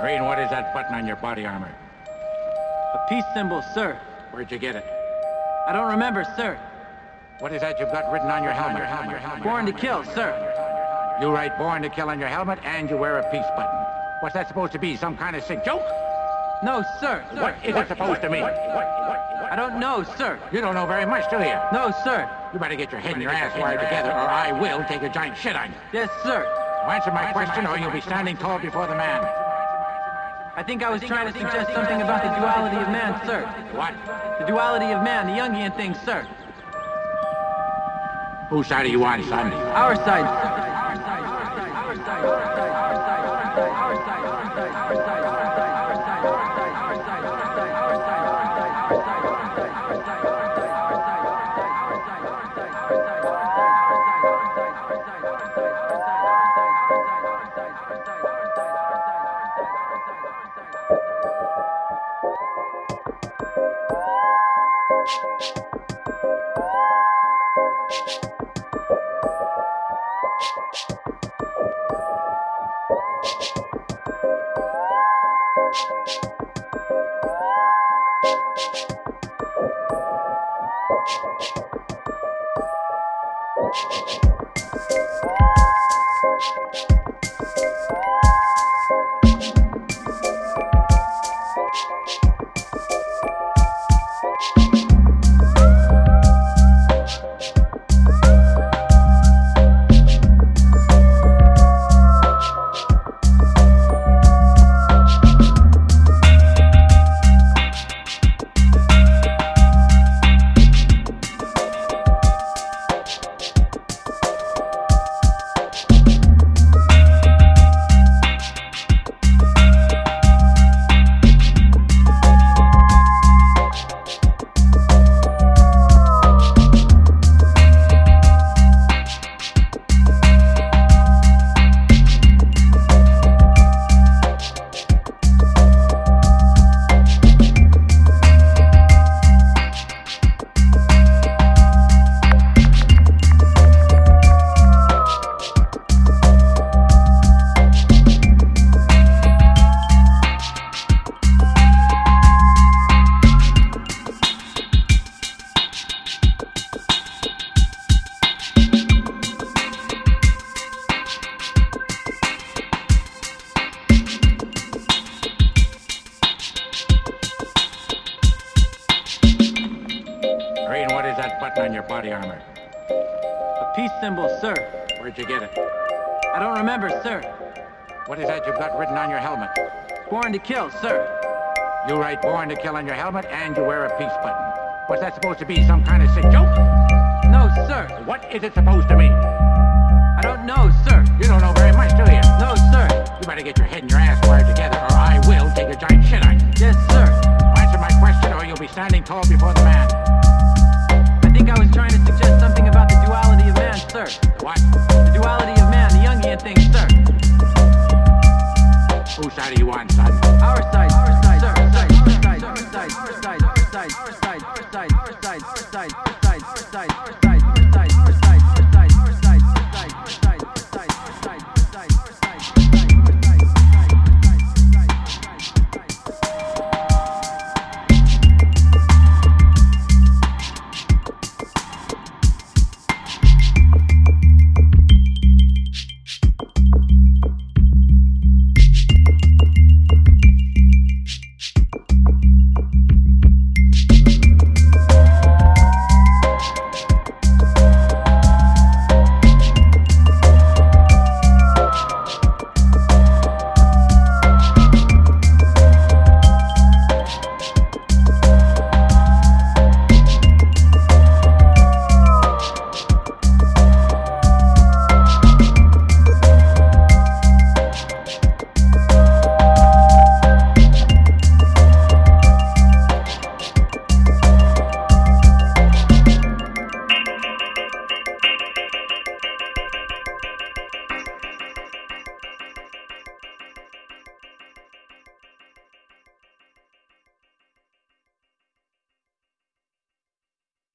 Marine, what is that button on your body armor? A peace symbol, sir. Where'd you get it? I don't remember, sir. What is that you've got written on your helmet? Born to kill, sir. You write born to kill on your helmet and you wear a peace button. What's that supposed to be? Some kind of sick joke? No, sir. sir what is what, it supposed what, to mean? I don't know, sir. You don't know very much, do you? No, sir. You better get your head and your ass wired together, or I will take a giant shit on you. Yes, sir. Answer my answer question, my or you'll be standing tall before the man. I think I was I trying to suggest something about the duality of man, sir. What? The duality of man, the Jungian thing, sir. Whose side are you on, son? Our side, sir. Our side, our side, our side, our side, our side, our side, our side. you on your body armor? A peace symbol, sir. Where'd you get it? I don't remember, sir. What is that you've got written on your helmet? Born to kill, sir. You write born to kill on your helmet and you wear a peace button. What's that supposed to be? Some kind of sick joke? No, sir. What is it supposed to mean? I don't know, sir. You don't know very much, do you? No, sir. You better get your head and your ass wired together or I will take a giant shit on you. Yes, sir. Answer my question or you'll be standing tall before the side you want, son? Our side, our side, sir, our side, our side, our side, our side, our side, our side, our side, our side, our side, our side, our side.